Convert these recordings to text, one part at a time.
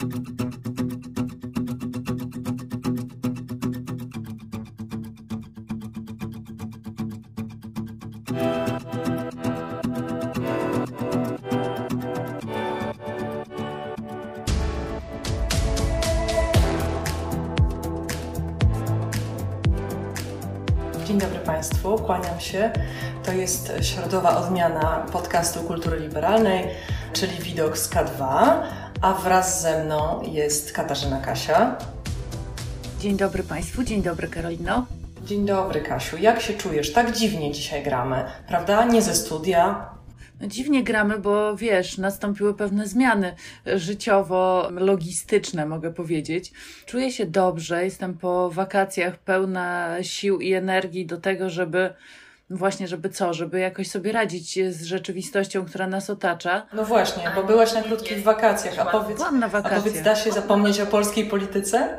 Dzień dobry Państwu, kłaniam się. To jest środowa odmiana podcastu Kultury Liberalnej, czyli Widok z K2, a wraz ze mną jest Katarzyna Kasia. Dzień dobry Państwu, dzień dobry Karolino. Dzień dobry Kasiu, jak się czujesz? Tak dziwnie dzisiaj gramy, prawda? Nie ze studia, no dziwnie gramy, bo wiesz, nastąpiły pewne zmiany życiowo-logistyczne, mogę powiedzieć. Czuję się dobrze, jestem po wakacjach pełna sił i energii do tego, żeby właśnie, żeby co, żeby jakoś sobie radzić z rzeczywistością, która nas otacza. No właśnie, bo byłaś na krótkich wakacjach, a powiedz, Byłam na wakacjach. a powiedz da się zapomnieć o polskiej polityce?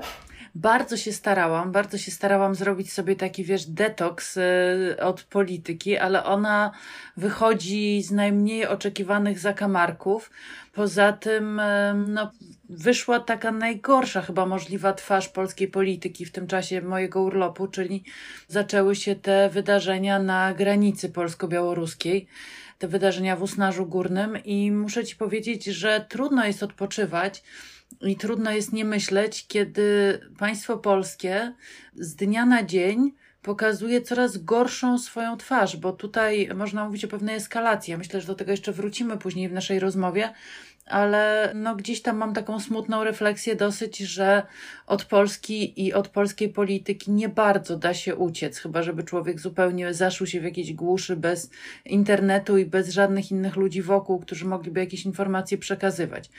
Bardzo się starałam, bardzo się starałam zrobić sobie taki, wiesz, detoks y, od polityki, ale ona wychodzi z najmniej oczekiwanych zakamarków. Poza tym, y, no, wyszła taka najgorsza chyba możliwa twarz polskiej polityki w tym czasie mojego urlopu, czyli zaczęły się te wydarzenia na granicy polsko-białoruskiej te wydarzenia w Usnarzu Górnym i muszę Ci powiedzieć, że trudno jest odpoczywać, i trudno jest nie myśleć, kiedy państwo polskie z dnia na dzień pokazuje coraz gorszą swoją twarz, bo tutaj można mówić o pewnej eskalacji. Ja myślę, że do tego jeszcze wrócimy później w naszej rozmowie, ale no gdzieś tam mam taką smutną refleksję dosyć, że od Polski i od polskiej polityki nie bardzo da się uciec, chyba żeby człowiek zupełnie zaszył się w jakiejś głuszy bez internetu i bez żadnych innych ludzi wokół, którzy mogliby jakieś informacje przekazywać.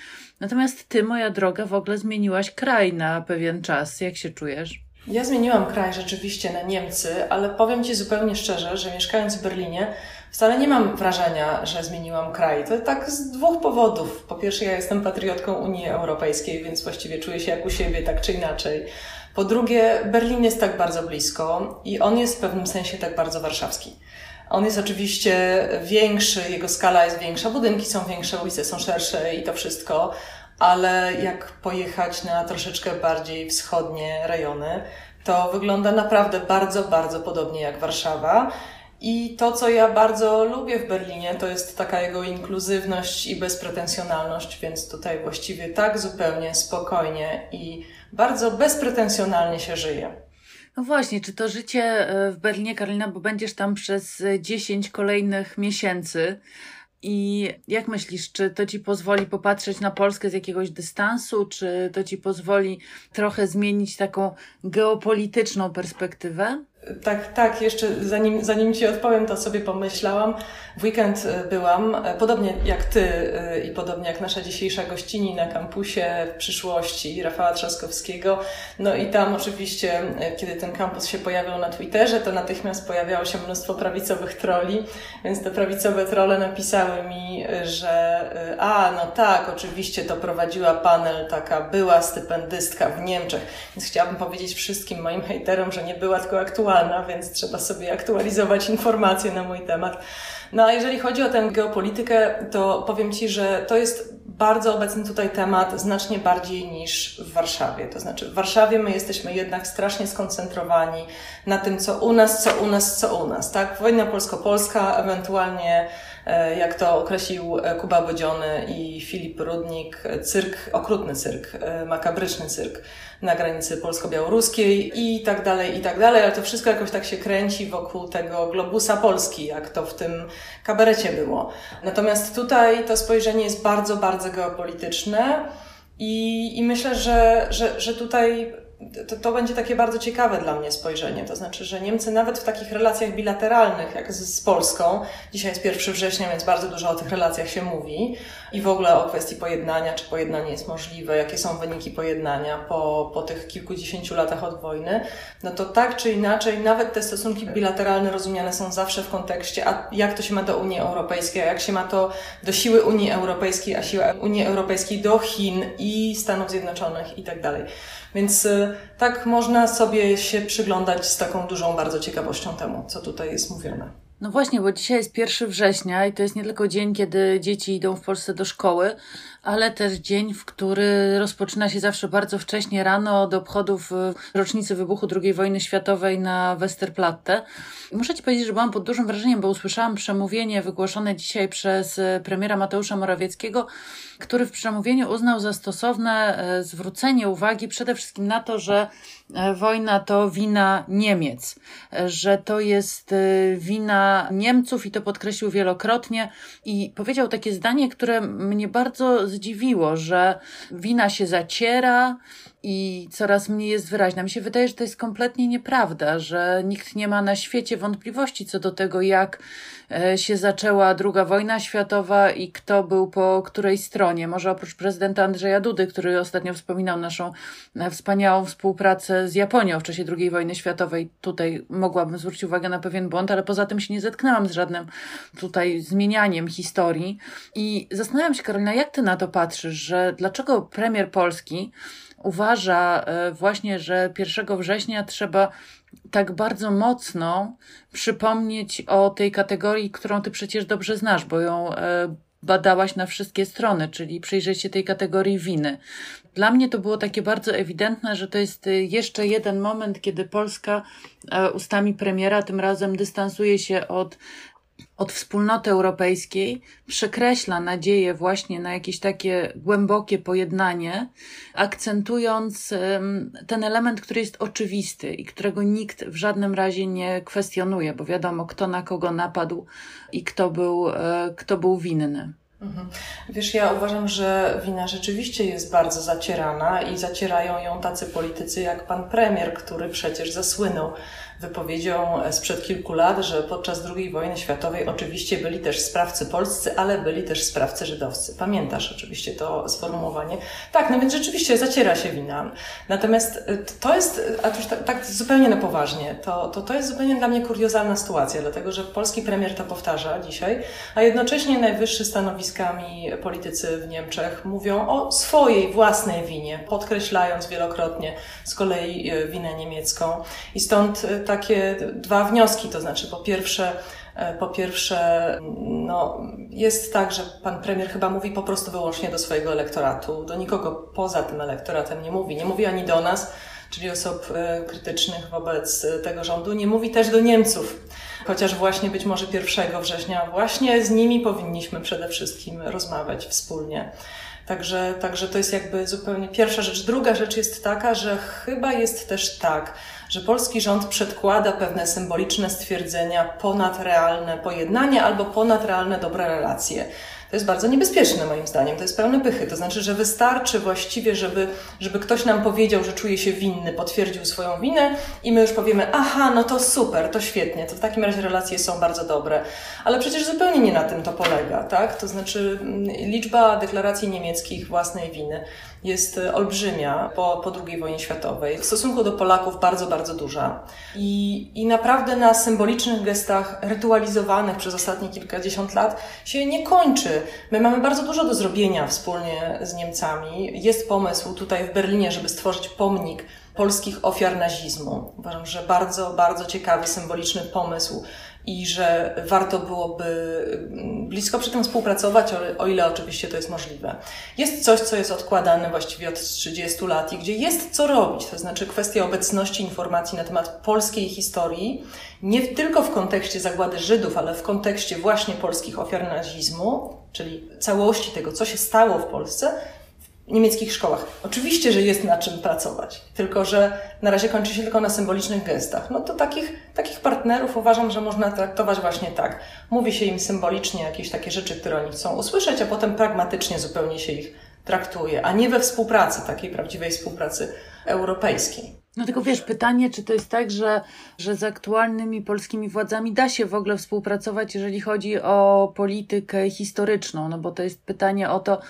Natomiast ty, moja droga, w ogóle zmieniłaś kraj na pewien czas. Jak się czujesz? Ja zmieniłam kraj rzeczywiście na Niemcy, ale powiem Ci zupełnie szczerze, że mieszkając w Berlinie, wcale nie mam wrażenia, że zmieniłam kraj. To tak z dwóch powodów. Po pierwsze, ja jestem patriotką Unii Europejskiej, więc właściwie czuję się jak u siebie, tak czy inaczej. Po drugie, Berlin jest tak bardzo blisko i on jest w pewnym sensie tak bardzo warszawski. On jest oczywiście większy, jego skala jest większa, budynki są większe, ulice są szersze i to wszystko, ale jak pojechać na troszeczkę bardziej wschodnie rejony, to wygląda naprawdę bardzo, bardzo podobnie jak Warszawa. I to, co ja bardzo lubię w Berlinie, to jest taka jego inkluzywność i bezpretensjonalność, więc tutaj właściwie tak zupełnie spokojnie i bardzo bezpretensjonalnie się żyje. No właśnie, czy to życie e, w Berlinie, Karolina, bo będziesz tam przez 10 kolejnych miesięcy, i jak myślisz, czy to ci pozwoli popatrzeć na Polskę z jakiegoś dystansu, czy to ci pozwoli trochę zmienić taką geopolityczną perspektywę? Tak, tak, jeszcze zanim, zanim Ci odpowiem, to sobie pomyślałam. W weekend e, byłam, e, podobnie jak Ty e, i podobnie jak nasza dzisiejsza gościni na kampusie w przyszłości Rafała Trzaskowskiego. No i tam oczywiście, kiedy ten kampus się pojawiał na Twitterze, to natychmiast pojawiało się mnóstwo prawicowych troli, więc te prawicowe trole napisały mi, że a, no tak, oczywiście to prowadziła panel taka była stypendystka w Niemczech, więc chciałabym powiedzieć wszystkim moim hejterom, że nie była tylko aktualna, aktualna, więc trzeba sobie aktualizować informacje na mój temat. No a jeżeli chodzi o tę geopolitykę, to powiem Ci, że to jest bardzo obecny tutaj temat, znacznie bardziej niż w Warszawie. To znaczy, w Warszawie my jesteśmy jednak strasznie skoncentrowani na tym, co u nas, co u nas, co u nas. Tak? Wojna polsko-polska, ewentualnie jak to określił e, Kuba Bodziony i Filip Rudnik, cyrk, okrutny cyrk, e, makabryczny cyrk na granicy polsko-białoruskiej i tak dalej, i tak dalej, ale to wszystko jakoś tak się kręci wokół tego globusa Polski, jak to w tym kabarecie było. Natomiast tutaj to spojrzenie jest bardzo, bardzo geopolityczne i, i myślę, że, że, że tutaj to, to będzie takie bardzo ciekawe dla mnie spojrzenie. To znaczy, że Niemcy nawet w takich relacjach bilateralnych, jak z, z Polską, dzisiaj jest 1 września, więc bardzo dużo o tych relacjach się mówi i w ogóle o kwestii pojednania, czy pojednanie jest możliwe, jakie są wyniki pojednania po, po tych kilkudziesięciu latach od wojny, no to tak czy inaczej, nawet te stosunki bilateralne rozumiane są zawsze w kontekście, a jak to się ma do Unii Europejskiej, a jak się ma to do siły Unii Europejskiej, a siła Unii Europejskiej do Chin i Stanów Zjednoczonych i tak dalej. Więc y, tak można sobie się przyglądać z taką dużą bardzo ciekawością temu, co tutaj jest mówione. No właśnie, bo dzisiaj jest 1 września i to jest nie tylko dzień, kiedy dzieci idą w Polsce do szkoły, ale też dzień, w który rozpoczyna się zawsze bardzo wcześnie rano od obchodów e, rocznicy wybuchu II wojny światowej na Westerplatte. Muszę Ci powiedzieć, że byłam pod dużym wrażeniem, bo usłyszałam przemówienie wygłoszone dzisiaj przez e, premiera Mateusza Morawieckiego, który w przemówieniu uznał za stosowne e, zwrócenie uwagi przede wszystkim na to, że wojna to wina Niemiec, że to jest wina Niemców i to podkreślił wielokrotnie i powiedział takie zdanie, które mnie bardzo zdziwiło, że wina się zaciera i coraz mniej jest wyraźna. Mi się wydaje, że to jest kompletnie nieprawda, że nikt nie ma na świecie wątpliwości co do tego, jak e, się zaczęła druga wojna światowa i kto był po której stronie. Może oprócz prezydenta Andrzeja Dudy, który ostatnio wspominał naszą e, wspaniałą współpracę z Japonią w czasie II wojny światowej. Tutaj mogłabym zwrócić uwagę na pewien błąd, ale poza tym się nie zetknęłam z żadnym tutaj zmienianiem historii. I zastanawiam się, Karolina, jak ty na to patrzysz, że dlaczego premier Polski uważa e, właśnie, że 1 września trzeba tak bardzo mocno przypomnieć o tej kategorii, którą ty przecież dobrze znasz, bo ją e, badałaś na wszystkie strony, czyli przyjrzeć się tej kategorii winy. Dla mnie to było takie bardzo ewidentne, że to jest e, jeszcze jeden moment, kiedy Polska ustami premiera tym razem dystansuje się od od wspólnoty europejskiej przekreśla nadzieję właśnie na jakieś takie głębokie pojednanie, akcentując ten element, który jest oczywisty i którego nikt w żadnym razie nie kwestionuje, bo wiadomo, kto na kogo napadł i kto był, e, kto był winny. Mhm. Wiesz, ja uważam, że wina rzeczywiście jest bardzo zacierana i zacierają ją tacy politycy jak pan premier, który przecież zasłynął wypowiedzią sprzed kilku lat, że podczas II wojny światowej oczywiście byli też sprawcy polscy, ale byli też sprawcy żydowscy. Pamiętasz oczywiście to sformułowanie? Tak, no więc rzeczywiście zaciera się wina. Natomiast y, to jest, a już tak, tak zupełnie na poważnie, to, to, to jest zupełnie dla mnie kuriozalna sytuacja, dlatego że polski premier to powtarza dzisiaj, a jednocześnie najwyższy stanowiskami politycy w Niemczech mówią o swojej własnej winie, podkreślając wielokrotnie z kolei y, winę niemiecką. I stąd ta y, takie dwa wnioski, to znaczy po pierwsze, e, po pierwsze, no, jest tak, że pan premier chyba mówi po prostu wyłącznie do swojego elektoratu, do nikogo poza tym elektoratem nie mówi. Nie mówi ani do nas, czyli osób e, krytycznych wobec tego rządu, nie mówi też do Niemców. Chociaż właśnie być może 1 września właśnie z nimi powinniśmy przede wszystkim rozmawiać wspólnie. Także, także to jest jakby zupełnie pierwsza rzecz. Druga rzecz jest taka, że chyba jest też tak, że polski rząd przedkłada pewne symboliczne stwierdzenia ponad realne pojednanie albo ponad realne dobre relacje. To jest bardzo niebezpieczne moim zdaniem, to jest pełne pychy. To znaczy, że wystarczy właściwie, żeby, żeby ktoś nam powiedział, że czuje się winny, potwierdził swoją winę i my już powiemy, aha, no to super, to świetnie, to w takim razie relacje są bardzo dobre. Ale przecież zupełnie nie na tym to polega, tak? To znaczy mm, liczba deklaracji niemieckich własnej winy jest e, olbrzymia po, po II wojnie światowej. W stosunku do Polaków bardzo, bardzo duża. I, I naprawdę na symbolicznych gestach rytualizowanych przez ostatnie kilkadziesiąt lat się nie kończy. My mamy bardzo dużo do zrobienia wspólnie z Niemcami. Jest pomysł tutaj w Berlinie, żeby stworzyć pomnik polskich ofiar nazizmu. Uważam, że bardzo, bardzo ciekawy, symboliczny pomysł i że warto byłoby mm, blisko przy tym współpracować, o ile oczywiście to jest możliwe. Jest coś, co jest odkładane właściwie od 30 lat i gdzie jest co robić, to znaczy kwestia obecności informacji na temat polskiej historii, nie tylko w kontekście zagłady Żydów, ale w kontekście właśnie polskich ofiar nazizmu, czyli całości tego, co się stało w Polsce, niemieckich szkołach. Oczywiście, że jest na czym pracować, tylko że na razie kończy się tylko na symbolicznych gestach. No to takich, takich partnerów uważam, że można traktować właśnie tak. Mówi się im symbolicznie jakieś takie rzeczy, które oni chcą usłyszeć, a potem pragmatycznie zupełnie się ich traktuje, a nie we współpracy, takiej prawdziwej współpracy europejskiej. No tylko wiesz, pytanie, czy to jest tak, że, że z aktualnymi polskimi władzami da się w ogóle współpracować, jeżeli chodzi o politykę historyczną? No bo to jest pytanie o to,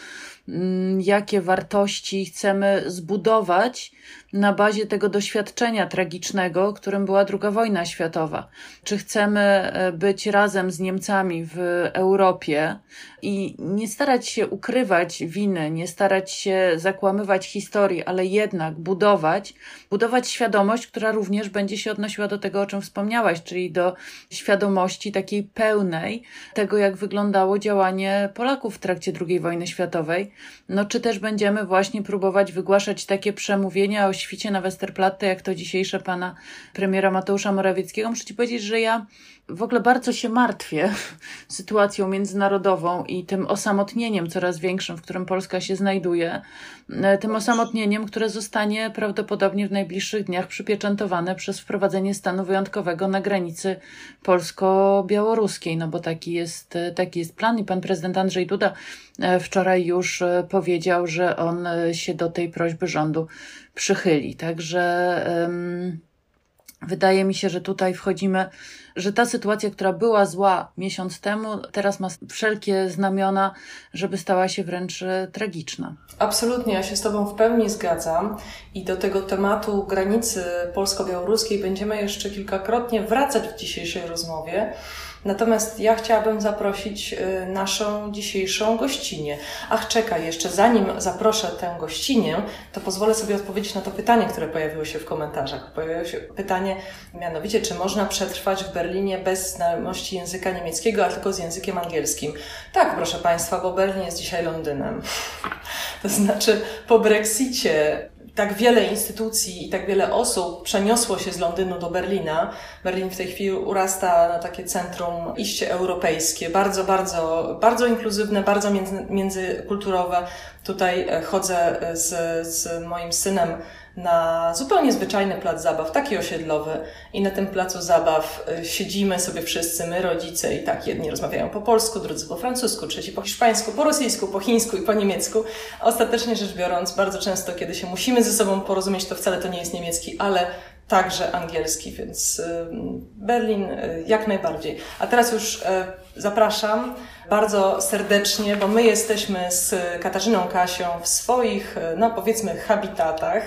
jakie wartości chcemy zbudować na bazie tego doświadczenia tragicznego, którym była II wojna światowa. Czy chcemy e, być razem z Niemcami w Europie i nie starać się ukrywać winy, nie starać się zakłamywać historii, ale jednak budować, budować świadomość, która również będzie się odnosiła do tego, o czym wspomniałaś, czyli do świadomości takiej pełnej tego, jak wyglądało działanie Polaków w trakcie II wojny światowej no czy też będziemy właśnie próbować wygłaszać takie przemówienia o świcie na Westerplatte, jak to dzisiejsze pana premiera Mateusza Morawieckiego. Muszę ci powiedzieć, że ja w ogóle bardzo się martwię sytuacją międzynarodową i tym osamotnieniem coraz większym, w którym Polska się znajduje. E, tym osamotnieniem, które zostanie prawdopodobnie w najbliższych dniach przypieczętowane przez wprowadzenie stanu wyjątkowego na granicy polsko-białoruskiej, no bo taki jest, taki jest plan i pan prezydent Andrzej Duda e, wczoraj już e, powiedział, że on się do tej prośby rządu przychyli. Także wydaje mi się, że tutaj wchodzimy że ta sytuacja, która była zła miesiąc temu, teraz ma wszelkie znamiona, żeby stała się wręcz e, tragiczna. Absolutnie, ja się z Tobą w pełni zgadzam i do tego tematu granicy polsko-białoruskiej będziemy jeszcze kilkakrotnie wracać w dzisiejszej rozmowie. Natomiast ja chciałabym zaprosić y, naszą dzisiejszą gościnię. Ach, czekaj, jeszcze zanim zaproszę tę gościnię, to pozwolę sobie odpowiedzieć na to pytanie, które pojawiło się w komentarzach. Pojawiło się pytanie, mianowicie, czy można przetrwać w Berlinie bez znajomości języka niemieckiego, a tylko z językiem angielskim? Tak, proszę Państwa, bo Berlin jest dzisiaj Londynem. To znaczy, po Brexicie tak wiele instytucji i tak wiele osób przeniosło się z Londynu do Berlina. Berlin w tej chwili urasta na takie centrum iście europejskie, bardzo, bardzo, bardzo inkluzywne, bardzo między, międzykulturowe. Tutaj e, chodzę z, z moim synem na zupełnie zwyczajny plac zabaw, taki osiedlowy. I na tym placu zabaw y, siedzimy sobie wszyscy, my rodzice, i tak jedni rozmawiają po polsku, drudzy po francusku, trzeci po hiszpańsku, po rosyjsku, po chińsku i po niemiecku. Ostatecznie rzecz biorąc, bardzo często, kiedy się musimy ze sobą porozumieć, to wcale to nie jest niemiecki, ale także angielski, więc y, Berlin y, jak najbardziej. A teraz już zapraszam bardzo serdecznie, bo my jesteśmy z Katarzyną Kasią w swoich, no powiedzmy, habitatach.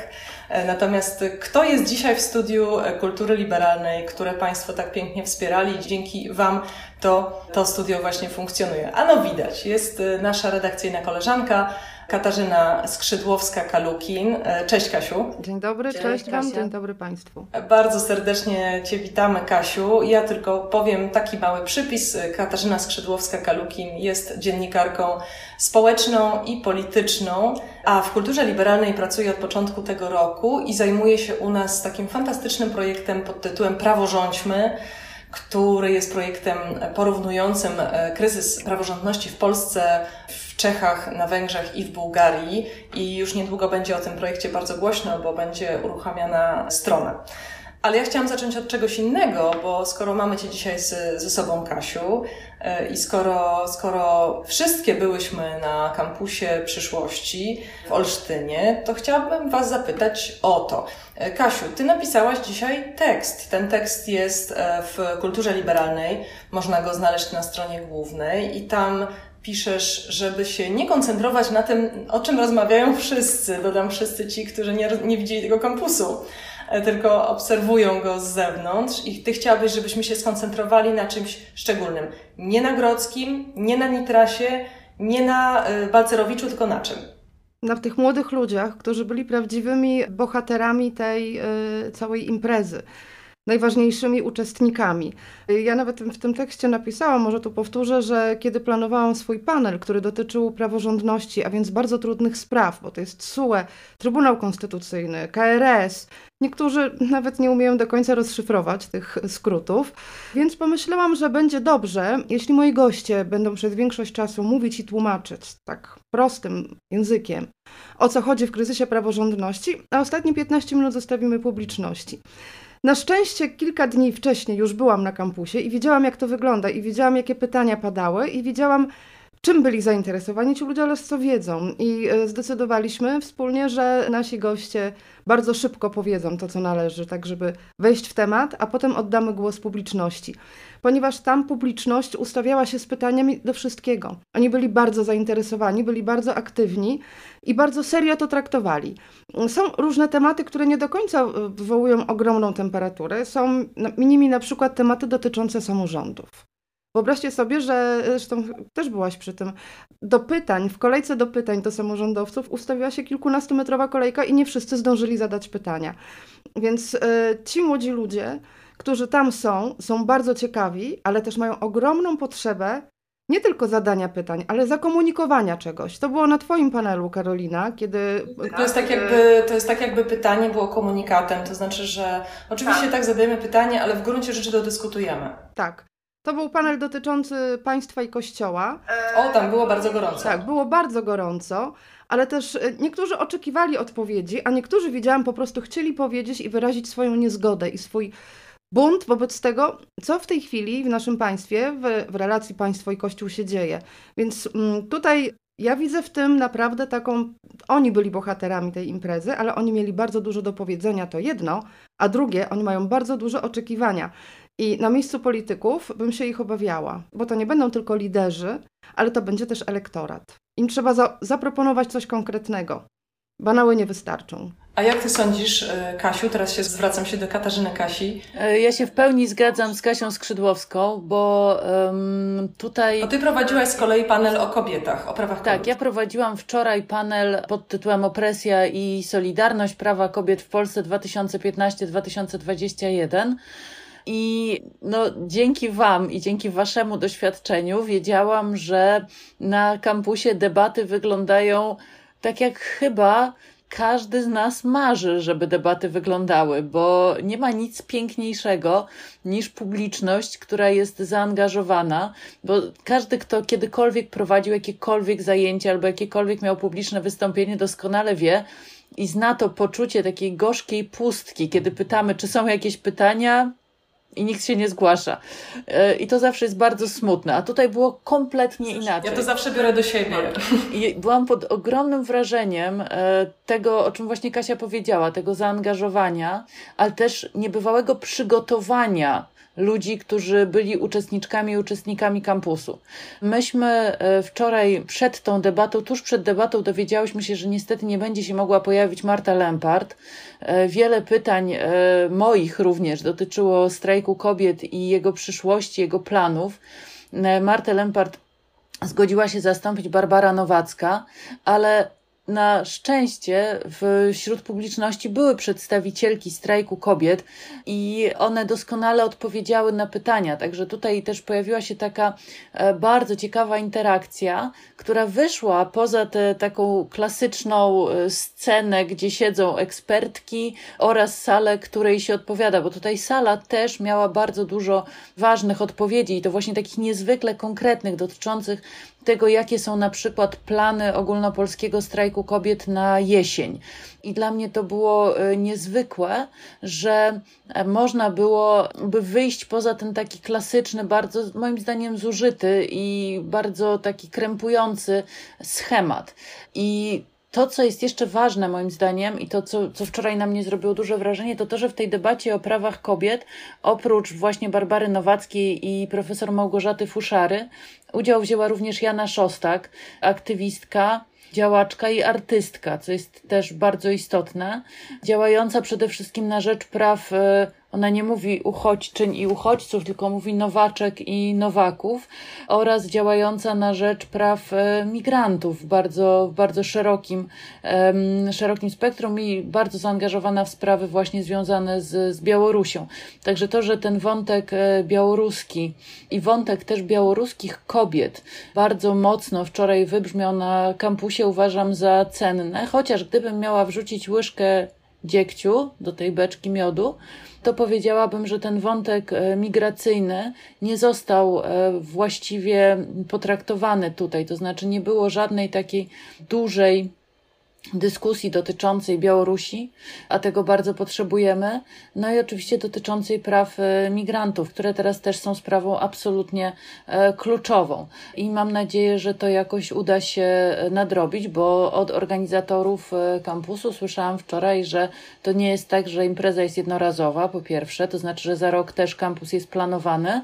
E, natomiast kto jest dzisiaj w studiu Kultury Liberalnej, które Państwo tak pięknie wspierali dzięki Wam to, to studio właśnie funkcjonuje? Ano widać, jest nasza redakcyjna koleżanka, Katarzyna Skrzydłowska-Kalukin. E, cześć Kasiu. Dzień dobry, cześć, cześć Wam, dzień dobry Państwu. Bardzo serdecznie Cię witamy Kasiu. Ja tylko powiem taki mały przypis. Katarzyna Skrzydłowska-Kalukin jest dziennikarką społeczną i polityczną, a w kulturze liberalnej pracuje od początku tego roku i zajmuje się u nas takim fantastycznym projektem pod tytułem Praworządźmy który jest projektem porównującym e, kryzys praworządności w Polsce, w Czechach, na Węgrzech i w Bułgarii. I już niedługo będzie o tym projekcie bardzo głośno, bo będzie uruchamiana strona. Ale ja chciałam zacząć od czegoś innego, bo skoro mamy Cię dzisiaj z, ze sobą, Kasiu, yy, i skoro, skoro wszystkie byłyśmy na kampusie przyszłości w Olsztynie, to chciałabym Was zapytać o to. E, Kasiu, Ty napisałaś dzisiaj tekst. Ten tekst jest e, w kulturze liberalnej, można go znaleźć na stronie głównej i tam piszesz, żeby się nie koncentrować na tym, o czym rozmawiają wszyscy, dodam wszyscy ci, którzy nie, nie widzieli tego kampusu, e, tylko obserwują go z zewnątrz i ty chciałabyś, żebyśmy się skoncentrowali na czymś szczególnym. Nie na Grodzkim, nie na Nitrasie, nie na Balcerowiczu, tylko na czym? na tych młodych ludziach, którzy byli prawdziwymi bohaterami tej y, całej imprezy najważniejszymi uczestnikami. Ja nawet w tym tekście napisałam, może tu powtórzę, że kiedy planowałam swój panel, który dotyczył praworządności, a więc bardzo trudnych spraw, bo to jest SUE, Trybunał Konstytucyjny, KRS, niektórzy nawet nie umieją do końca rozszyfrować tych skrótów, więc pomyślałam, że będzie dobrze, jeśli moi goście będą przez większość czasu mówić i tłumaczyć tak prostym językiem, o co chodzi w kryzysie praworządności, a ostatnie 15 minut zostawimy publiczności. Na szczęście kilka dni wcześniej już byłam na kampusie i widziałam, jak to wygląda, i widziałam, jakie pytania padały, i widziałam, czym byli zainteresowani ci ludzie, ale co wiedzą. I e, zdecydowaliśmy wspólnie, że nasi goście bardzo szybko powiedzą to, co należy, tak żeby wejść w temat, a potem oddamy głos publiczności. Ponieważ tam publiczność ustawiała się z pytaniami do wszystkiego. Oni byli bardzo zainteresowani, byli bardzo aktywni i bardzo serio to traktowali. Są różne tematy, które nie do końca e, wywołują ogromną temperaturę. Są nimi na przykład tematy dotyczące samorządów. Wyobraźcie sobie, że zresztą też byłaś przy tym. Do pytań, w kolejce do pytań do samorządowców ustawiła się kilkunastometrowa kolejka i nie wszyscy zdążyli zadać pytania. Więc y, ci młodzi ludzie, którzy tam są, są bardzo ciekawi, ale też mają ogromną potrzebę nie tylko zadania pytań, ale zakomunikowania czegoś. To było na Twoim panelu, Karolina, kiedy. To jest tak jakby, to jest tak jakby pytanie było komunikatem, to znaczy, że oczywiście tak, tak zadajemy pytanie, ale w gruncie rzeczy to dyskutujemy. Tak. To był panel dotyczący państwa i kościoła. O, tam było bardzo gorąco. Tak, było bardzo gorąco, ale też e, niektórzy oczekiwali odpowiedzi, a niektórzy widziałam po prostu chcieli powiedzieć i wyrazić swoją niezgodę i swój bunt wobec tego, co w tej chwili w naszym państwie, w, w relacji państwo i kościół się dzieje. Więc mm, tutaj ja widzę w tym naprawdę taką. Oni byli bohaterami tej imprezy, ale oni mieli bardzo dużo do powiedzenia, to jedno, a drugie, oni mają bardzo duże oczekiwania. I na miejscu polityków bym się ich obawiała, bo to nie będą tylko liderzy, ale to będzie też elektorat. Im trzeba za zaproponować coś konkretnego. Banały nie wystarczą. A jak ty sądzisz, e, Kasiu? Teraz się zwracam się do Katarzyny Kasi. E, ja się w pełni zgadzam z Kasią Skrzydłowską, bo um, tutaj. Bo ty prowadziłaś z kolei panel o kobietach, o prawach kobiet. Tak, ja prowadziłam wczoraj panel pod tytułem Opresja i Solidarność Prawa Kobiet w Polsce 2015-2021. I no, dzięki Wam i dzięki Waszemu doświadczeniu wiedziałam, że na kampusie debaty wyglądają tak jak chyba każdy z nas marzy, żeby debaty wyglądały, bo nie ma nic piękniejszego niż publiczność, która jest zaangażowana, bo każdy, kto kiedykolwiek prowadził jakiekolwiek zajęcie albo jakiekolwiek miał publiczne wystąpienie, doskonale wie, i zna to poczucie takiej gorzkiej pustki, kiedy pytamy, czy są jakieś pytania, i nikt się nie zgłasza. E, I to zawsze jest bardzo smutne, a tutaj było kompletnie inaczej. Ja to zawsze biorę do siebie. I byłam pod ogromnym wrażeniem e, tego, o czym właśnie Kasia powiedziała, tego zaangażowania, ale też niebywałego przygotowania ludzi, którzy byli uczestniczkami i uczestnikami kampusu. Myśmy e, wczoraj przed tą debatą, tuż przed debatą dowiedziałyśmy się, że niestety nie będzie się mogła pojawić Marta Lempart. E, wiele pytań e, moich również dotyczyło strajku kobiet i jego przyszłości, jego planów. Martę Lempart zgodziła się zastąpić Barbara Nowacka, ale na szczęście wśród publiczności były przedstawicielki strajku kobiet i one doskonale odpowiedziały na pytania. Także tutaj też pojawiła się taka e, bardzo ciekawa interakcja, która wyszła poza tę taką klasyczną e, scenę, gdzie siedzą ekspertki oraz salę, której się odpowiada, bo tutaj sala też miała bardzo dużo ważnych odpowiedzi i to właśnie takich niezwykle konkretnych, dotyczących tego, jakie są na przykład plany ogólnopolskiego strajku kobiet na jesień. I dla mnie to było e, niezwykłe, że e, można było by wyjść poza ten taki klasyczny, bardzo moim zdaniem zużyty i bardzo taki krępujący schemat. I to, co jest jeszcze ważne moim zdaniem i to, co, co wczoraj na mnie zrobiło duże wrażenie, to to, że w tej debacie o prawach kobiet, oprócz właśnie Barbary Nowackiej i profesor Małgorzaty Fuszary, udział wzięła również Jana Szostak, aktywistka, działaczka i artystka, co jest też bardzo istotne, działająca przede wszystkim na rzecz praw e, ona nie mówi uchodźczyń i uchodźców, tylko mówi nowaczek i nowaków oraz działająca na rzecz praw e, migrantów w bardzo, bardzo szerokim, szerokim spektrum i bardzo zaangażowana w sprawy właśnie związane z, z Białorusią. Także to, że ten wątek e, białoruski i wątek też białoruskich kobiet bardzo mocno wczoraj wybrzmiał na kampusie, uważam za cenne, chociaż gdybym miała wrzucić łyżkę dziegciu do tej beczki miodu, to powiedziałabym, że ten wątek e, migracyjny nie został e, właściwie potraktowany tutaj. To znaczy, nie było żadnej takiej dużej dyskusji dotyczącej Białorusi, a tego bardzo potrzebujemy, no i oczywiście dotyczącej praw e, migrantów, które teraz też są sprawą absolutnie e, kluczową. I mam nadzieję, że to jakoś uda się e, nadrobić, bo od organizatorów kampusu słyszałam wczoraj, że to nie jest tak, że impreza jest jednorazowa, po pierwsze, to znaczy, że za rok też kampus jest planowany,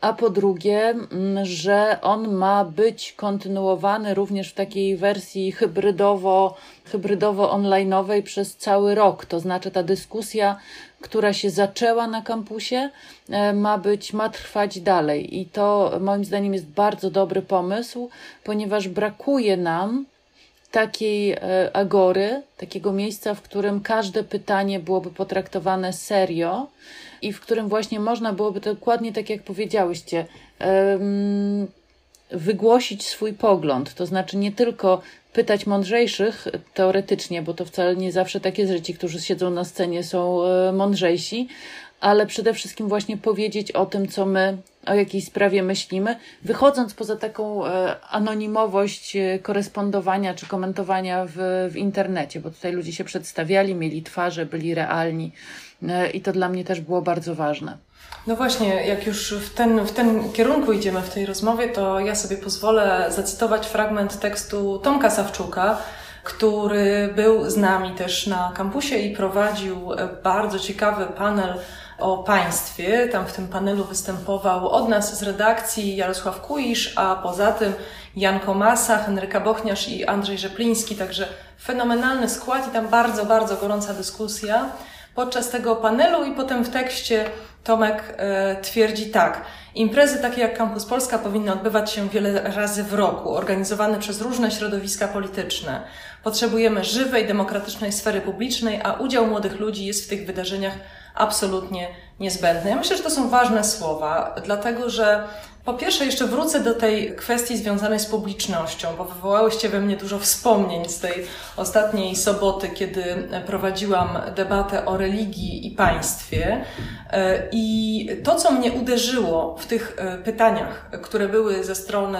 a po drugie, mm, że on ma być kontynuowany również w takiej wersji hybrydowo, hybrydowo-onlineowej przez cały rok. To znaczy ta dyskusja, która się zaczęła na kampusie, e, ma być, ma trwać dalej. I to moim zdaniem jest bardzo dobry pomysł, ponieważ brakuje nam takiej e, agory, takiego miejsca, w którym każde pytanie byłoby potraktowane serio i w którym właśnie można byłoby dokładnie tak, jak powiedziałyście, wygłosić swój pogląd. To znaczy nie tylko pytać mądrzejszych teoretycznie, bo to wcale nie zawsze tak jest, że ci, którzy siedzą na scenie są e, mądrzejsi, ale przede wszystkim właśnie powiedzieć o tym, co my o jakiej sprawie myślimy, wychodząc poza taką e, anonimowość e, korespondowania czy komentowania w, w internecie, bo tutaj ludzie się przedstawiali, mieli twarze, byli realni i to dla mnie też było bardzo ważne. No właśnie, jak już w ten, w ten kierunku idziemy w tej rozmowie, to ja sobie pozwolę zacytować fragment tekstu Tomka Sawczuka, który był z nami też na kampusie i prowadził bardzo ciekawy panel o państwie. Tam w tym panelu występował od nas z redakcji Jarosław Kuisz, a poza tym Jan Komasa, Henryka Bochniarz i Andrzej Rzepliński, także fenomenalny skład i tam bardzo, bardzo gorąca dyskusja. Podczas tego panelu i potem w tekście Tomek e, twierdzi tak. Imprezy takie jak Campus Polska powinny odbywać się wiele razy w roku, organizowane przez różne środowiska polityczne. Potrzebujemy żywej, demokratycznej sfery publicznej, a udział młodych ludzi jest w tych wydarzeniach absolutnie niezbędny. Ja myślę, że to są ważne słowa, dlatego że po pierwsze, jeszcze wrócę do tej kwestii związanej z publicznością, bo wywołałyście we mnie dużo wspomnień z tej ostatniej soboty, kiedy prowadziłam debatę o religii i państwie. I to, co mnie uderzyło w tych pytaniach, które były ze strony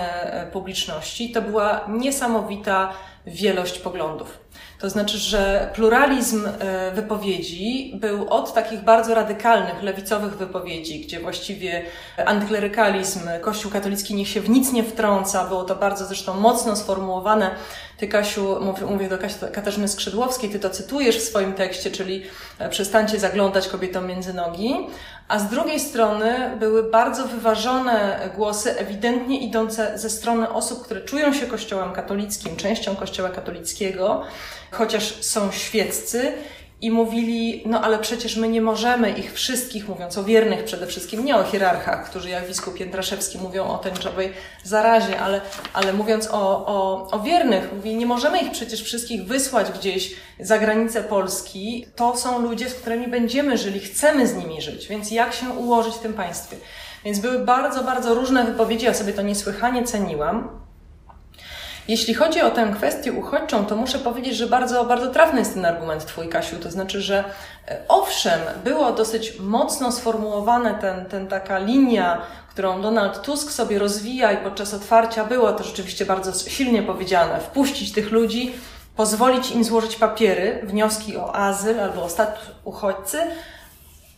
publiczności, to była niesamowita wielość poglądów. To znaczy, że pluralizm e, wypowiedzi był od takich bardzo radykalnych, lewicowych wypowiedzi, gdzie właściwie antyklerykalizm, Kościół katolicki niech się w nic nie wtrąca, było to bardzo zresztą mocno sformułowane. Ty, Kasiu, mówię do Katarzyny Skrzydłowskiej, ty to cytujesz w swoim tekście, czyli e, przestańcie zaglądać kobietom między nogi. A z drugiej strony były bardzo wyważone głosy, ewidentnie idące ze strony osób, które czują się Kościołem katolickim, częścią Kościoła katolickiego, chociaż są świeccy i mówili, no ale przecież my nie możemy ich wszystkich, mówiąc o wiernych przede wszystkim, nie o hierarchach, którzy jak biskup Jędraszewski mówią o tęczowej zarazie, ale, ale mówiąc o, o, o wiernych, mówi, nie możemy ich przecież wszystkich wysłać gdzieś za granicę Polski. To są ludzie, z którymi będziemy żyli, chcemy z nimi żyć, więc jak się ułożyć w tym państwie? Więc były bardzo, bardzo różne wypowiedzi, ja sobie to niesłychanie ceniłam. Jeśli chodzi o tę kwestię uchodźczą, to muszę powiedzieć, że bardzo, bardzo trafny jest ten argument Twój, Kasiu. To znaczy, że e, owszem, było dosyć mocno sformułowane ten, ten taka linia, którą Donald Tusk sobie rozwija i podczas otwarcia było to rzeczywiście bardzo silnie powiedziane, wpuścić tych ludzi, pozwolić im złożyć papiery, wnioski o azyl albo o status uchodźcy,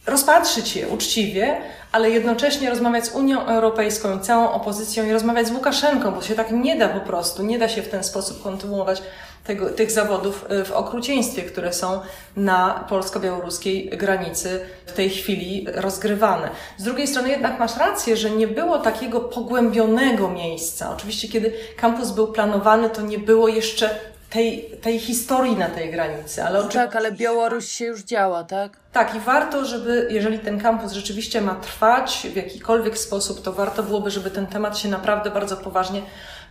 rozpatrzyć je uczciwie, ale jednocześnie rozmawiać z Unią Europejską i całą opozycją i rozmawiać z Łukaszenką, bo się tak nie da po prostu, nie da się w ten sposób kontynuować tego, tych zawodów y, w okrucieństwie, które są na polsko-białoruskiej granicy w tej chwili rozgrywane. Z drugiej strony jednak masz rację, że nie było takiego pogłębionego miejsca. Oczywiście, kiedy kampus był planowany, to nie było jeszcze tej, tej historii na tej granicy. Ale oczy... Tak, ale Białoruś się już działa, tak? Tak, i warto, żeby, jeżeli ten kampus rzeczywiście ma trwać w jakikolwiek sposób, to warto byłoby, żeby ten temat się naprawdę bardzo poważnie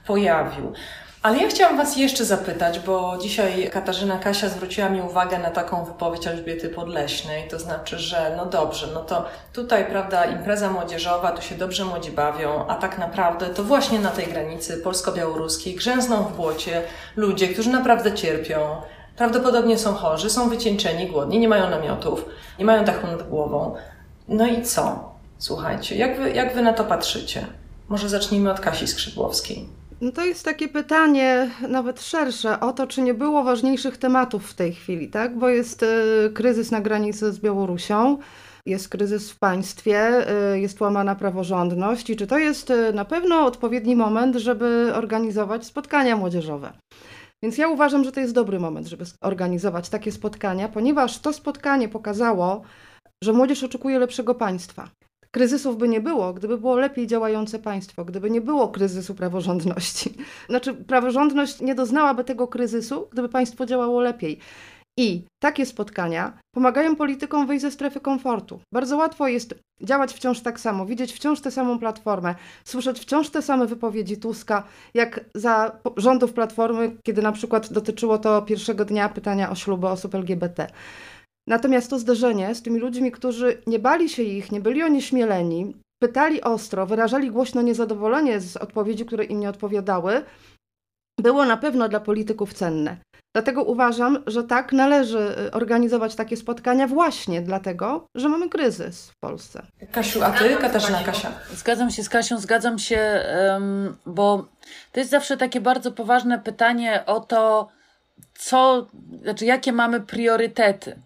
pojawił. Ale ja chciałam Was jeszcze zapytać, bo dzisiaj Katarzyna Kasia zwróciła mi uwagę na taką wypowiedź Elżbiety Podleśnej, to znaczy, że no dobrze, no to tutaj, prawda, impreza młodzieżowa, tu się dobrze młodzi bawią, a tak naprawdę to właśnie na tej granicy polsko-białoruskiej grzęzną w błocie ludzie, którzy naprawdę cierpią, prawdopodobnie są chorzy, są wycieńczeni, głodni, nie mają namiotów, nie mają dachu nad głową. No i co? Słuchajcie, jak wy, jak wy na to patrzycie? Może zacznijmy od Kasi Skrzydłowskiej. No to jest takie pytanie nawet szersze o to, czy nie było ważniejszych tematów w tej chwili, tak? Bo jest y, kryzys na granicy z Białorusią, jest kryzys w państwie, y, jest łamana praworządność i czy to jest y, na pewno odpowiedni moment, żeby organizować spotkania młodzieżowe. Więc ja uważam, że to jest dobry moment, żeby organizować takie spotkania, ponieważ to spotkanie pokazało, że młodzież oczekuje lepszego państwa. Kryzysów by nie było, gdyby było lepiej działające państwo, gdyby nie było kryzysu praworządności. Znaczy, praworządność nie doznałaby tego kryzysu, gdyby państwo działało lepiej. I takie spotkania pomagają politykom wyjść ze strefy komfortu. Bardzo łatwo jest działać wciąż tak samo, widzieć wciąż tę samą platformę, słyszeć wciąż te same wypowiedzi Tuska, jak za rządów platformy, kiedy na przykład dotyczyło to pierwszego dnia pytania o śluby osób LGBT. Natomiast to zderzenie z tymi ludźmi, którzy nie bali się ich, nie byli oni śmieleni, pytali ostro, wyrażali głośno niezadowolenie z odpowiedzi, które im nie odpowiadały, było na pewno dla polityków cenne. Dlatego uważam, że tak należy y, organizować takie spotkania właśnie dlatego, że mamy kryzys w Polsce. Kasiu, a ty, Katarzyna Kasia? Zgadzam się z Kasią, zgadzam się, bo to jest zawsze takie bardzo poważne pytanie o to, co, znaczy jakie mamy priorytety.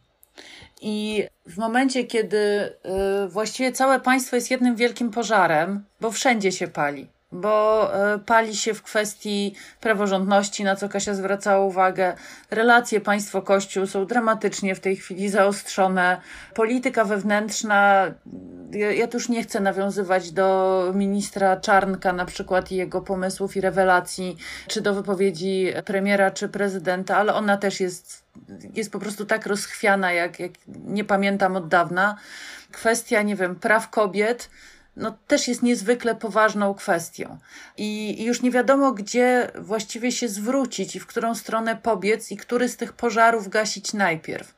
I w momencie, kiedy y, właściwie całe państwo jest jednym wielkim pożarem, bo wszędzie się pali, bo e, pali się w kwestii praworządności, na co Kasia zwracała uwagę. Relacje państwo-kościół są dramatycznie w tej chwili zaostrzone. Polityka wewnętrzna, ja, ja już nie chcę nawiązywać do ministra Czarnka na przykład i jego pomysłów i rewelacji, czy do wypowiedzi premiera czy prezydenta, ale ona też jest, jest po prostu tak rozchwiana, jak, jak nie pamiętam od dawna. Kwestia, nie wiem, praw kobiet no, też jest niezwykle poważną kwestią. I, już nie wiadomo, gdzie właściwie się zwrócić i w którą stronę pobiec i który z tych pożarów gasić najpierw.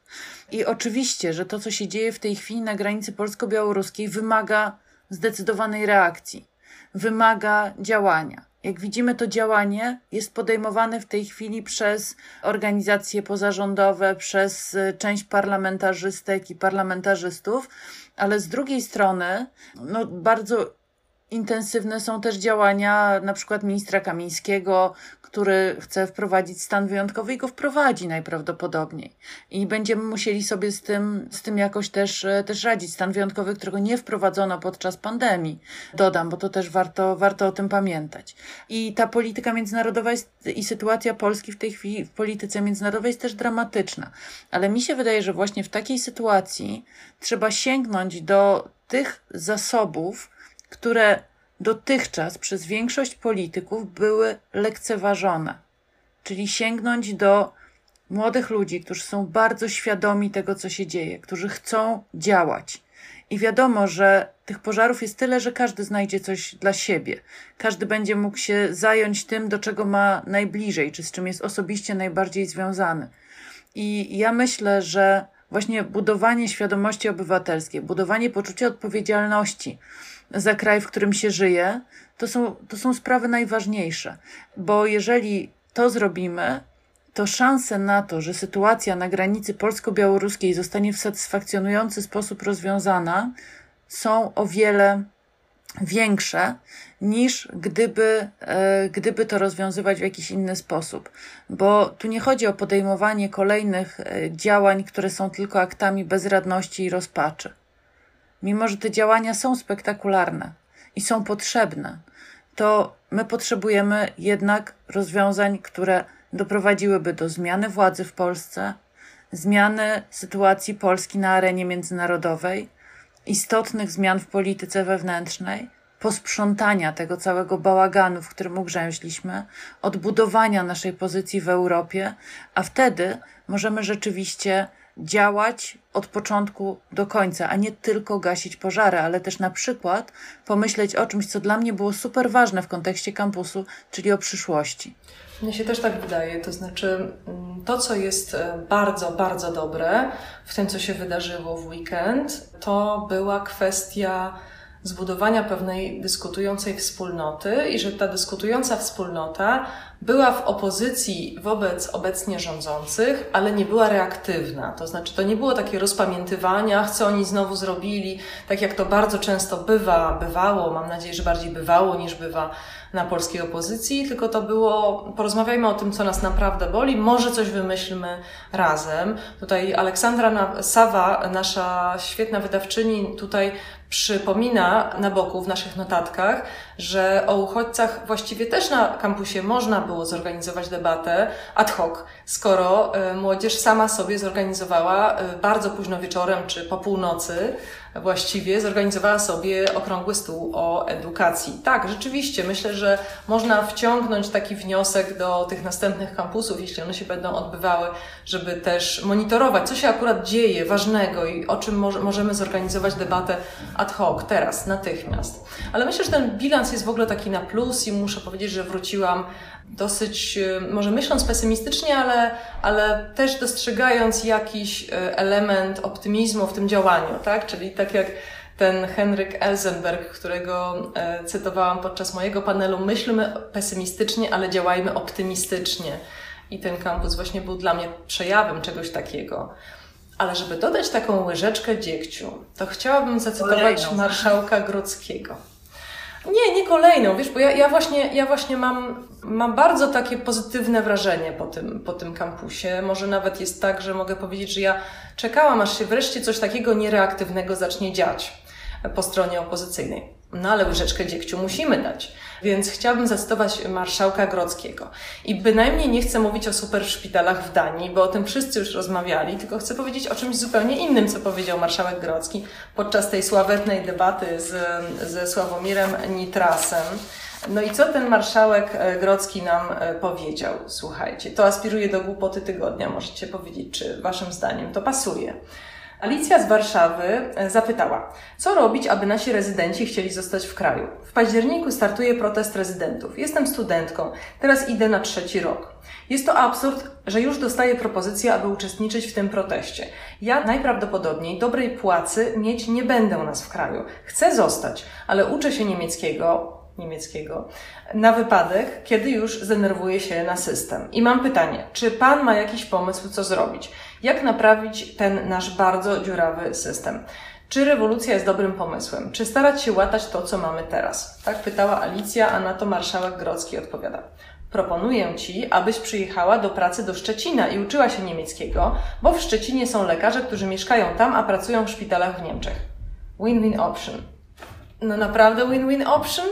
I oczywiście, że to, co się dzieje w tej chwili na granicy polsko-białoruskiej, wymaga zdecydowanej reakcji, wymaga działania. Jak widzimy, to działanie jest podejmowane w tej chwili przez organizacje pozarządowe, przez y, część parlamentarzystek i parlamentarzystów, ale z drugiej strony, no, bardzo intensywne są też działania na przykład ministra Kamińskiego, który chce wprowadzić stan wyjątkowy i go wprowadzi najprawdopodobniej. I będziemy musieli sobie z tym, z tym jakoś też, e, też radzić. Stan wyjątkowy, którego nie wprowadzono podczas pandemii, dodam, bo to też warto, warto o tym pamiętać. I ta polityka międzynarodowa jest, i sytuacja Polski w tej chwili w polityce międzynarodowej jest też dramatyczna. Ale mi się wydaje, że właśnie w takiej sytuacji trzeba sięgnąć do tych zasobów, które dotychczas przez większość polityków były lekceważone. Czyli sięgnąć do młodych ludzi, którzy są bardzo świadomi tego, co się dzieje, którzy chcą działać. I wiadomo, że tych pożarów jest tyle, że każdy znajdzie coś dla siebie. Każdy będzie mógł się zająć tym, do czego ma najbliżej, czy z czym jest osobiście najbardziej związany. I ja myślę, że właśnie budowanie świadomości obywatelskiej, budowanie poczucia odpowiedzialności, za kraj, w którym się żyje, to są, to są sprawy najważniejsze. Bo jeżeli to zrobimy, to szanse na to, że sytuacja na granicy polsko-białoruskiej zostanie w satysfakcjonujący sposób rozwiązana, są o wiele większe niż gdyby, e, gdyby to rozwiązywać w jakiś inny sposób. Bo tu nie chodzi o podejmowanie kolejnych e, działań, które są tylko aktami bezradności i rozpaczy mimo że te działania są spektakularne i są potrzebne, to my potrzebujemy jednak rozwiązań, które doprowadziłyby do zmiany władzy w Polsce, zmiany sytuacji Polski na arenie międzynarodowej, istotnych zmian w polityce wewnętrznej, posprzątania tego całego bałaganu, w którym ugrzęźliśmy, odbudowania naszej pozycji w Europie, a wtedy możemy rzeczywiście działać od początku do końca, a nie tylko gasić pożary, ale też na przykład pomyśleć o czymś, co dla mnie było super ważne w kontekście kampusu, czyli o przyszłości. Mnie się też tak wydaje, to znaczy mm, to, co jest e, bardzo, bardzo dobre w tym, co się wydarzyło w weekend, to była kwestia zbudowania pewnej dyskutującej wspólnoty i że ta dyskutująca wspólnota była w opozycji wobec obecnie rządzących, ale nie była reaktywna. To znaczy, to nie było takie rozpamiętywania, co oni znowu zrobili, tak jak to bardzo często bywa, bywało, mam nadzieję, że bardziej bywało niż bywa na polskiej opozycji, tylko to było, porozmawiajmy o tym, co nas naprawdę boli, może coś wymyślmy razem. Tutaj Aleksandra Sawa, nasza świetna wydawczyni, tutaj przypomina na boku w naszych notatkach, że o uchodźcach właściwie też na kampusie można było zorganizować debatę ad hoc, skoro e, młodzież sama sobie zorganizowała e, bardzo późno wieczorem czy po północy właściwie zorganizowała sobie okrągły stół o edukacji. Tak, rzeczywiście, myślę, że można wciągnąć taki wniosek do tych następnych kampusów, jeśli one się będą odbywały, żeby też monitorować, co się akurat dzieje ważnego i o czym możemy zorganizować debatę ad hoc, teraz, natychmiast. Ale myślę, że ten bilans jest w ogóle taki na plus i muszę powiedzieć, że wróciłam dosyć, e, może myśląc pesymistycznie, ale, ale też dostrzegając jakiś e, element optymizmu w tym działaniu, tak? Czyli tak jak ten Henryk Elzenberg, którego e, cytowałam podczas mojego panelu, myślmy pesymistycznie, ale działajmy optymistycznie. I ten kampus właśnie był dla mnie przejawem czegoś takiego. Ale żeby dodać taką łyżeczkę dziegciu, to chciałabym zacytować Kolejną. marszałka Grodzkiego. Nie, nie kolejną, wiesz, bo ja, ja właśnie, ja właśnie mam, mam bardzo takie pozytywne wrażenie po tym, po tym kampusie. Może nawet jest tak, że mogę powiedzieć, że ja czekałam, aż się wreszcie coś takiego niereaktywnego zacznie dziać po stronie opozycyjnej. No ale łyżeczkę dziegciu musimy dać. Więc chciałabym zacytować marszałka Grodzkiego. I bynajmniej nie chcę mówić o super szpitalach w Danii, bo o tym wszyscy już rozmawiali, tylko chcę powiedzieć o czymś zupełnie innym, co powiedział marszałek Grodzki podczas tej sławetnej debaty z, ze Sławomirem Nitrasem. No i co ten marszałek e, Grodzki nam e, powiedział? Słuchajcie, to aspiruje do głupoty tygodnia. Możecie powiedzieć, czy waszym zdaniem to pasuje. Alicja z Warszawy e, zapytała, co robić, aby nasi rezydenci chcieli zostać w kraju. W październiku startuje protest rezydentów. Jestem studentką, teraz idę na trzeci rok. Jest to absurd, że już dostaję propozycję, aby uczestniczyć w tym proteście. Ja najprawdopodobniej dobrej płacy mieć nie będę u nas w kraju. Chcę zostać, ale uczę się niemieckiego, niemieckiego na wypadek, kiedy już zdenerwuję się na system. I mam pytanie, czy Pan ma jakiś pomysł, co zrobić? Jak naprawić ten nasz bardzo dziurawy system? Czy rewolucja jest dobrym pomysłem? Czy starać się łatać to, co mamy teraz? Tak pytała Alicja, a na to marszałek Grodzki odpowiada. Proponuję Ci, abyś przyjechała do pracy do Szczecina i uczyła się niemieckiego, bo w Szczecinie są lekarze, którzy mieszkają tam, a pracują w szpitalach w Niemczech. Win-win option. No naprawdę win-win option?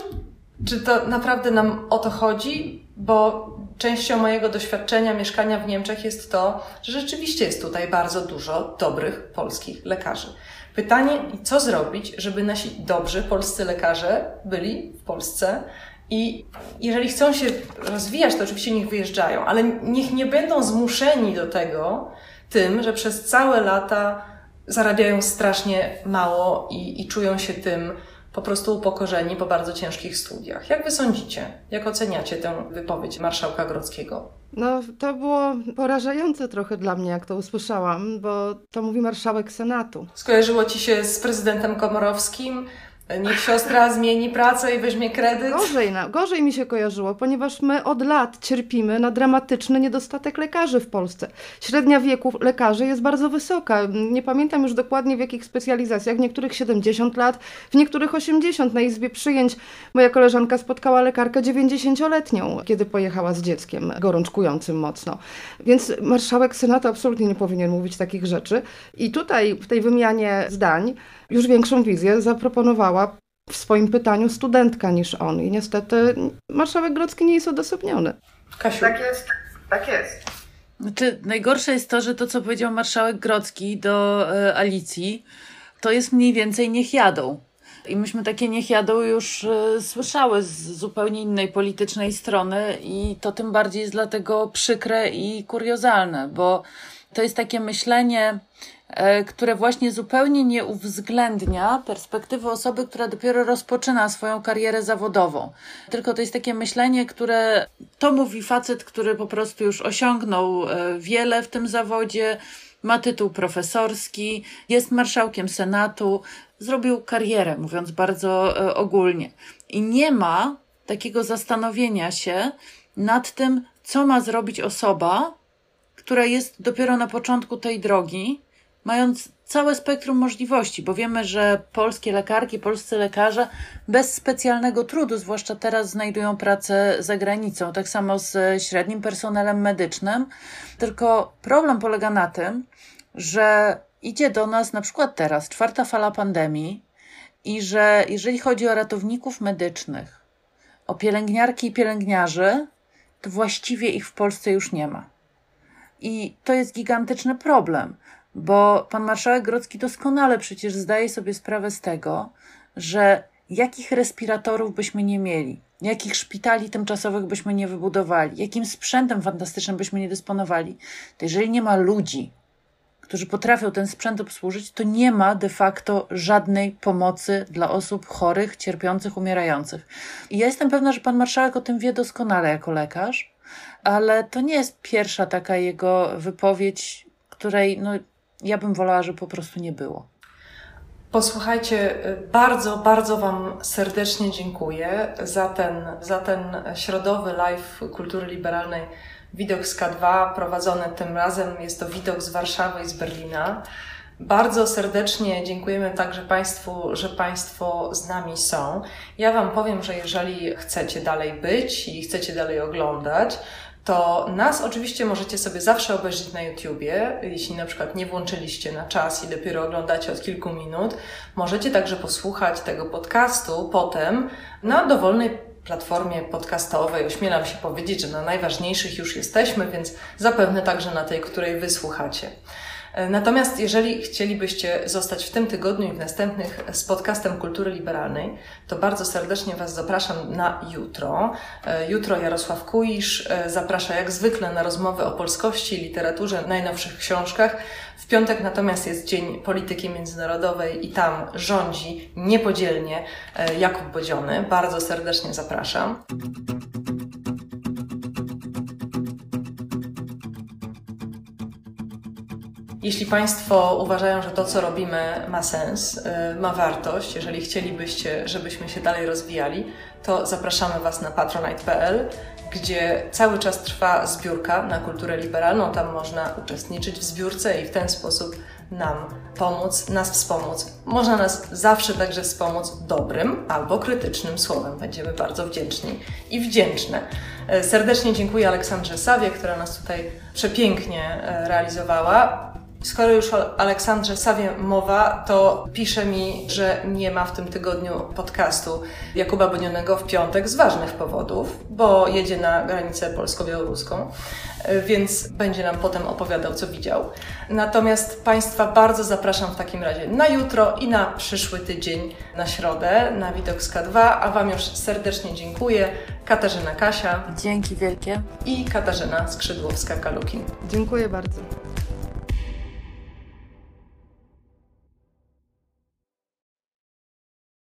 Czy to naprawdę nam o to chodzi? Bo częścią mojego doświadczenia mieszkania w Niemczech jest to, że rzeczywiście jest tutaj bardzo dużo dobrych polskich lekarzy. Pytanie, co zrobić, żeby nasi dobrzy polscy lekarze byli w Polsce i jeżeli chcą się rozwijać, to oczywiście niech wyjeżdżają, ale niech nie będą zmuszeni do tego tym, że przez całe lata zarabiają strasznie mało i, i czują się tym po prostu upokorzeni po bardzo ciężkich studiach. Jak wy sądzicie? Jak oceniacie tę wypowiedź marszałka Grodzkiego? No, to było porażające trochę dla mnie, jak to usłyszałam, bo to mówi marszałek Senatu. Skojarzyło ci się z prezydentem Komorowskim, Niech siostra zmieni pracę i weźmie kredyt. Gorzej, gorzej mi się kojarzyło, ponieważ my od lat cierpimy na dramatyczny niedostatek lekarzy w Polsce. Średnia wieku lekarzy jest bardzo wysoka. Nie pamiętam już dokładnie w jakich specjalizacjach. W niektórych 70 lat, w niektórych 80. Na izbie przyjęć moja koleżanka spotkała lekarkę 90-letnią, kiedy pojechała z dzieckiem gorączkującym mocno. Więc marszałek Senatu absolutnie nie powinien mówić takich rzeczy. I tutaj w tej wymianie zdań już większą wizję zaproponowała w swoim pytaniu studentka niż on. I niestety marszałek Grodzki nie jest odosobniony. Kasiu. Tak jest, tak jest. Znaczy, najgorsze jest to, że to, co powiedział marszałek Grodzki do e, Alicji, to jest mniej więcej niech jadą. I myśmy takie niech jadą już e, słyszały z zupełnie innej politycznej strony, i to tym bardziej jest dlatego przykre i kuriozalne, bo to jest takie myślenie, które właśnie zupełnie nie uwzględnia perspektywy osoby, która dopiero rozpoczyna swoją karierę zawodową. Tylko to jest takie myślenie, które to mówi facet, który po prostu już osiągnął e, wiele w tym zawodzie, ma tytuł profesorski, jest marszałkiem Senatu, zrobił karierę, mówiąc bardzo e, ogólnie. I nie ma takiego zastanowienia się nad tym, co ma zrobić osoba, która jest dopiero na początku tej drogi mając całe spektrum możliwości, bo wiemy, że polskie lekarki, polscy lekarze bez specjalnego trudu, zwłaszcza teraz, znajdują pracę za granicą, tak samo z średnim personelem medycznym. Tylko problem polega na tym, że idzie do nas na przykład teraz czwarta fala pandemii i że jeżeli chodzi o ratowników medycznych, o pielęgniarki i pielęgniarzy, to właściwie ich w Polsce już nie ma. I to jest gigantyczny problem, bo pan marszałek Grodzki doskonale przecież zdaje sobie sprawę z tego, że jakich respiratorów byśmy nie mieli, jakich szpitali tymczasowych byśmy nie wybudowali, jakim sprzętem fantastycznym byśmy nie dysponowali, to jeżeli nie ma ludzi, którzy potrafią ten sprzęt obsłużyć, to nie ma de facto żadnej pomocy dla osób chorych, cierpiących, umierających. I ja jestem pewna, że pan marszałek o tym wie doskonale jako lekarz, ale to nie jest pierwsza taka jego wypowiedź, której no, ja bym wolała, żeby po prostu nie było. Posłuchajcie, bardzo, bardzo Wam serdecznie dziękuję za ten, za ten środowy live kultury liberalnej Widok z K2, prowadzony tym razem. Jest to widok z Warszawy i z Berlina. Bardzo serdecznie dziękujemy także Państwu, że Państwo z nami są. Ja Wam powiem, że jeżeli chcecie dalej być i chcecie dalej oglądać, to nas oczywiście możecie sobie zawsze obejrzeć na YouTubie, jeśli na przykład nie włączyliście na czas i dopiero oglądacie od kilku minut. Możecie także posłuchać tego podcastu potem na dowolnej platformie podcastowej. Ośmielam się powiedzieć, że na najważniejszych już jesteśmy, więc zapewne także na tej, której wysłuchacie. E, natomiast jeżeli chcielibyście zostać w tym tygodniu i w następnych z podcastem Kultury Liberalnej, to bardzo serdecznie Was zapraszam na jutro. E, jutro Jarosław Kuisz e, zaprasza jak zwykle na rozmowy o polskości, literaturze, najnowszych książkach. W piątek natomiast jest Dzień Polityki Międzynarodowej i tam rządzi niepodzielnie Jakub Bodziony. Bardzo serdecznie zapraszam. Jeśli Państwo uważają, że to, co robimy, ma sens, y, ma wartość, jeżeli chcielibyście, żebyśmy się dalej rozwijali, to zapraszamy Was na patronite.pl, gdzie cały czas trwa zbiórka na kulturę liberalną. Tam można uczestniczyć w zbiórce i w ten sposób nam pomóc, nas wspomóc. Można nas zawsze także wspomóc dobrym albo krytycznym słowem. Będziemy bardzo wdzięczni i wdzięczne. Y, serdecznie dziękuję Aleksandrze Sawie, która nas tutaj przepięknie y, realizowała. Skoro już o Aleksandrze Sawie mowa, to pisze mi, że nie ma w tym tygodniu podcastu Jakuba Bonionego w piątek z ważnych powodów, bo jedzie na granicę polsko-białoruską, więc będzie nam potem opowiadał, co widział. Natomiast Państwa bardzo zapraszam w takim razie na jutro i na przyszły tydzień, na środę, na Widok z K2, a Wam już serdecznie dziękuję. Katarzyna Kasia. Dzięki wielkie. I Katarzyna Skrzydłowska-Kalukin. Dziękuję bardzo.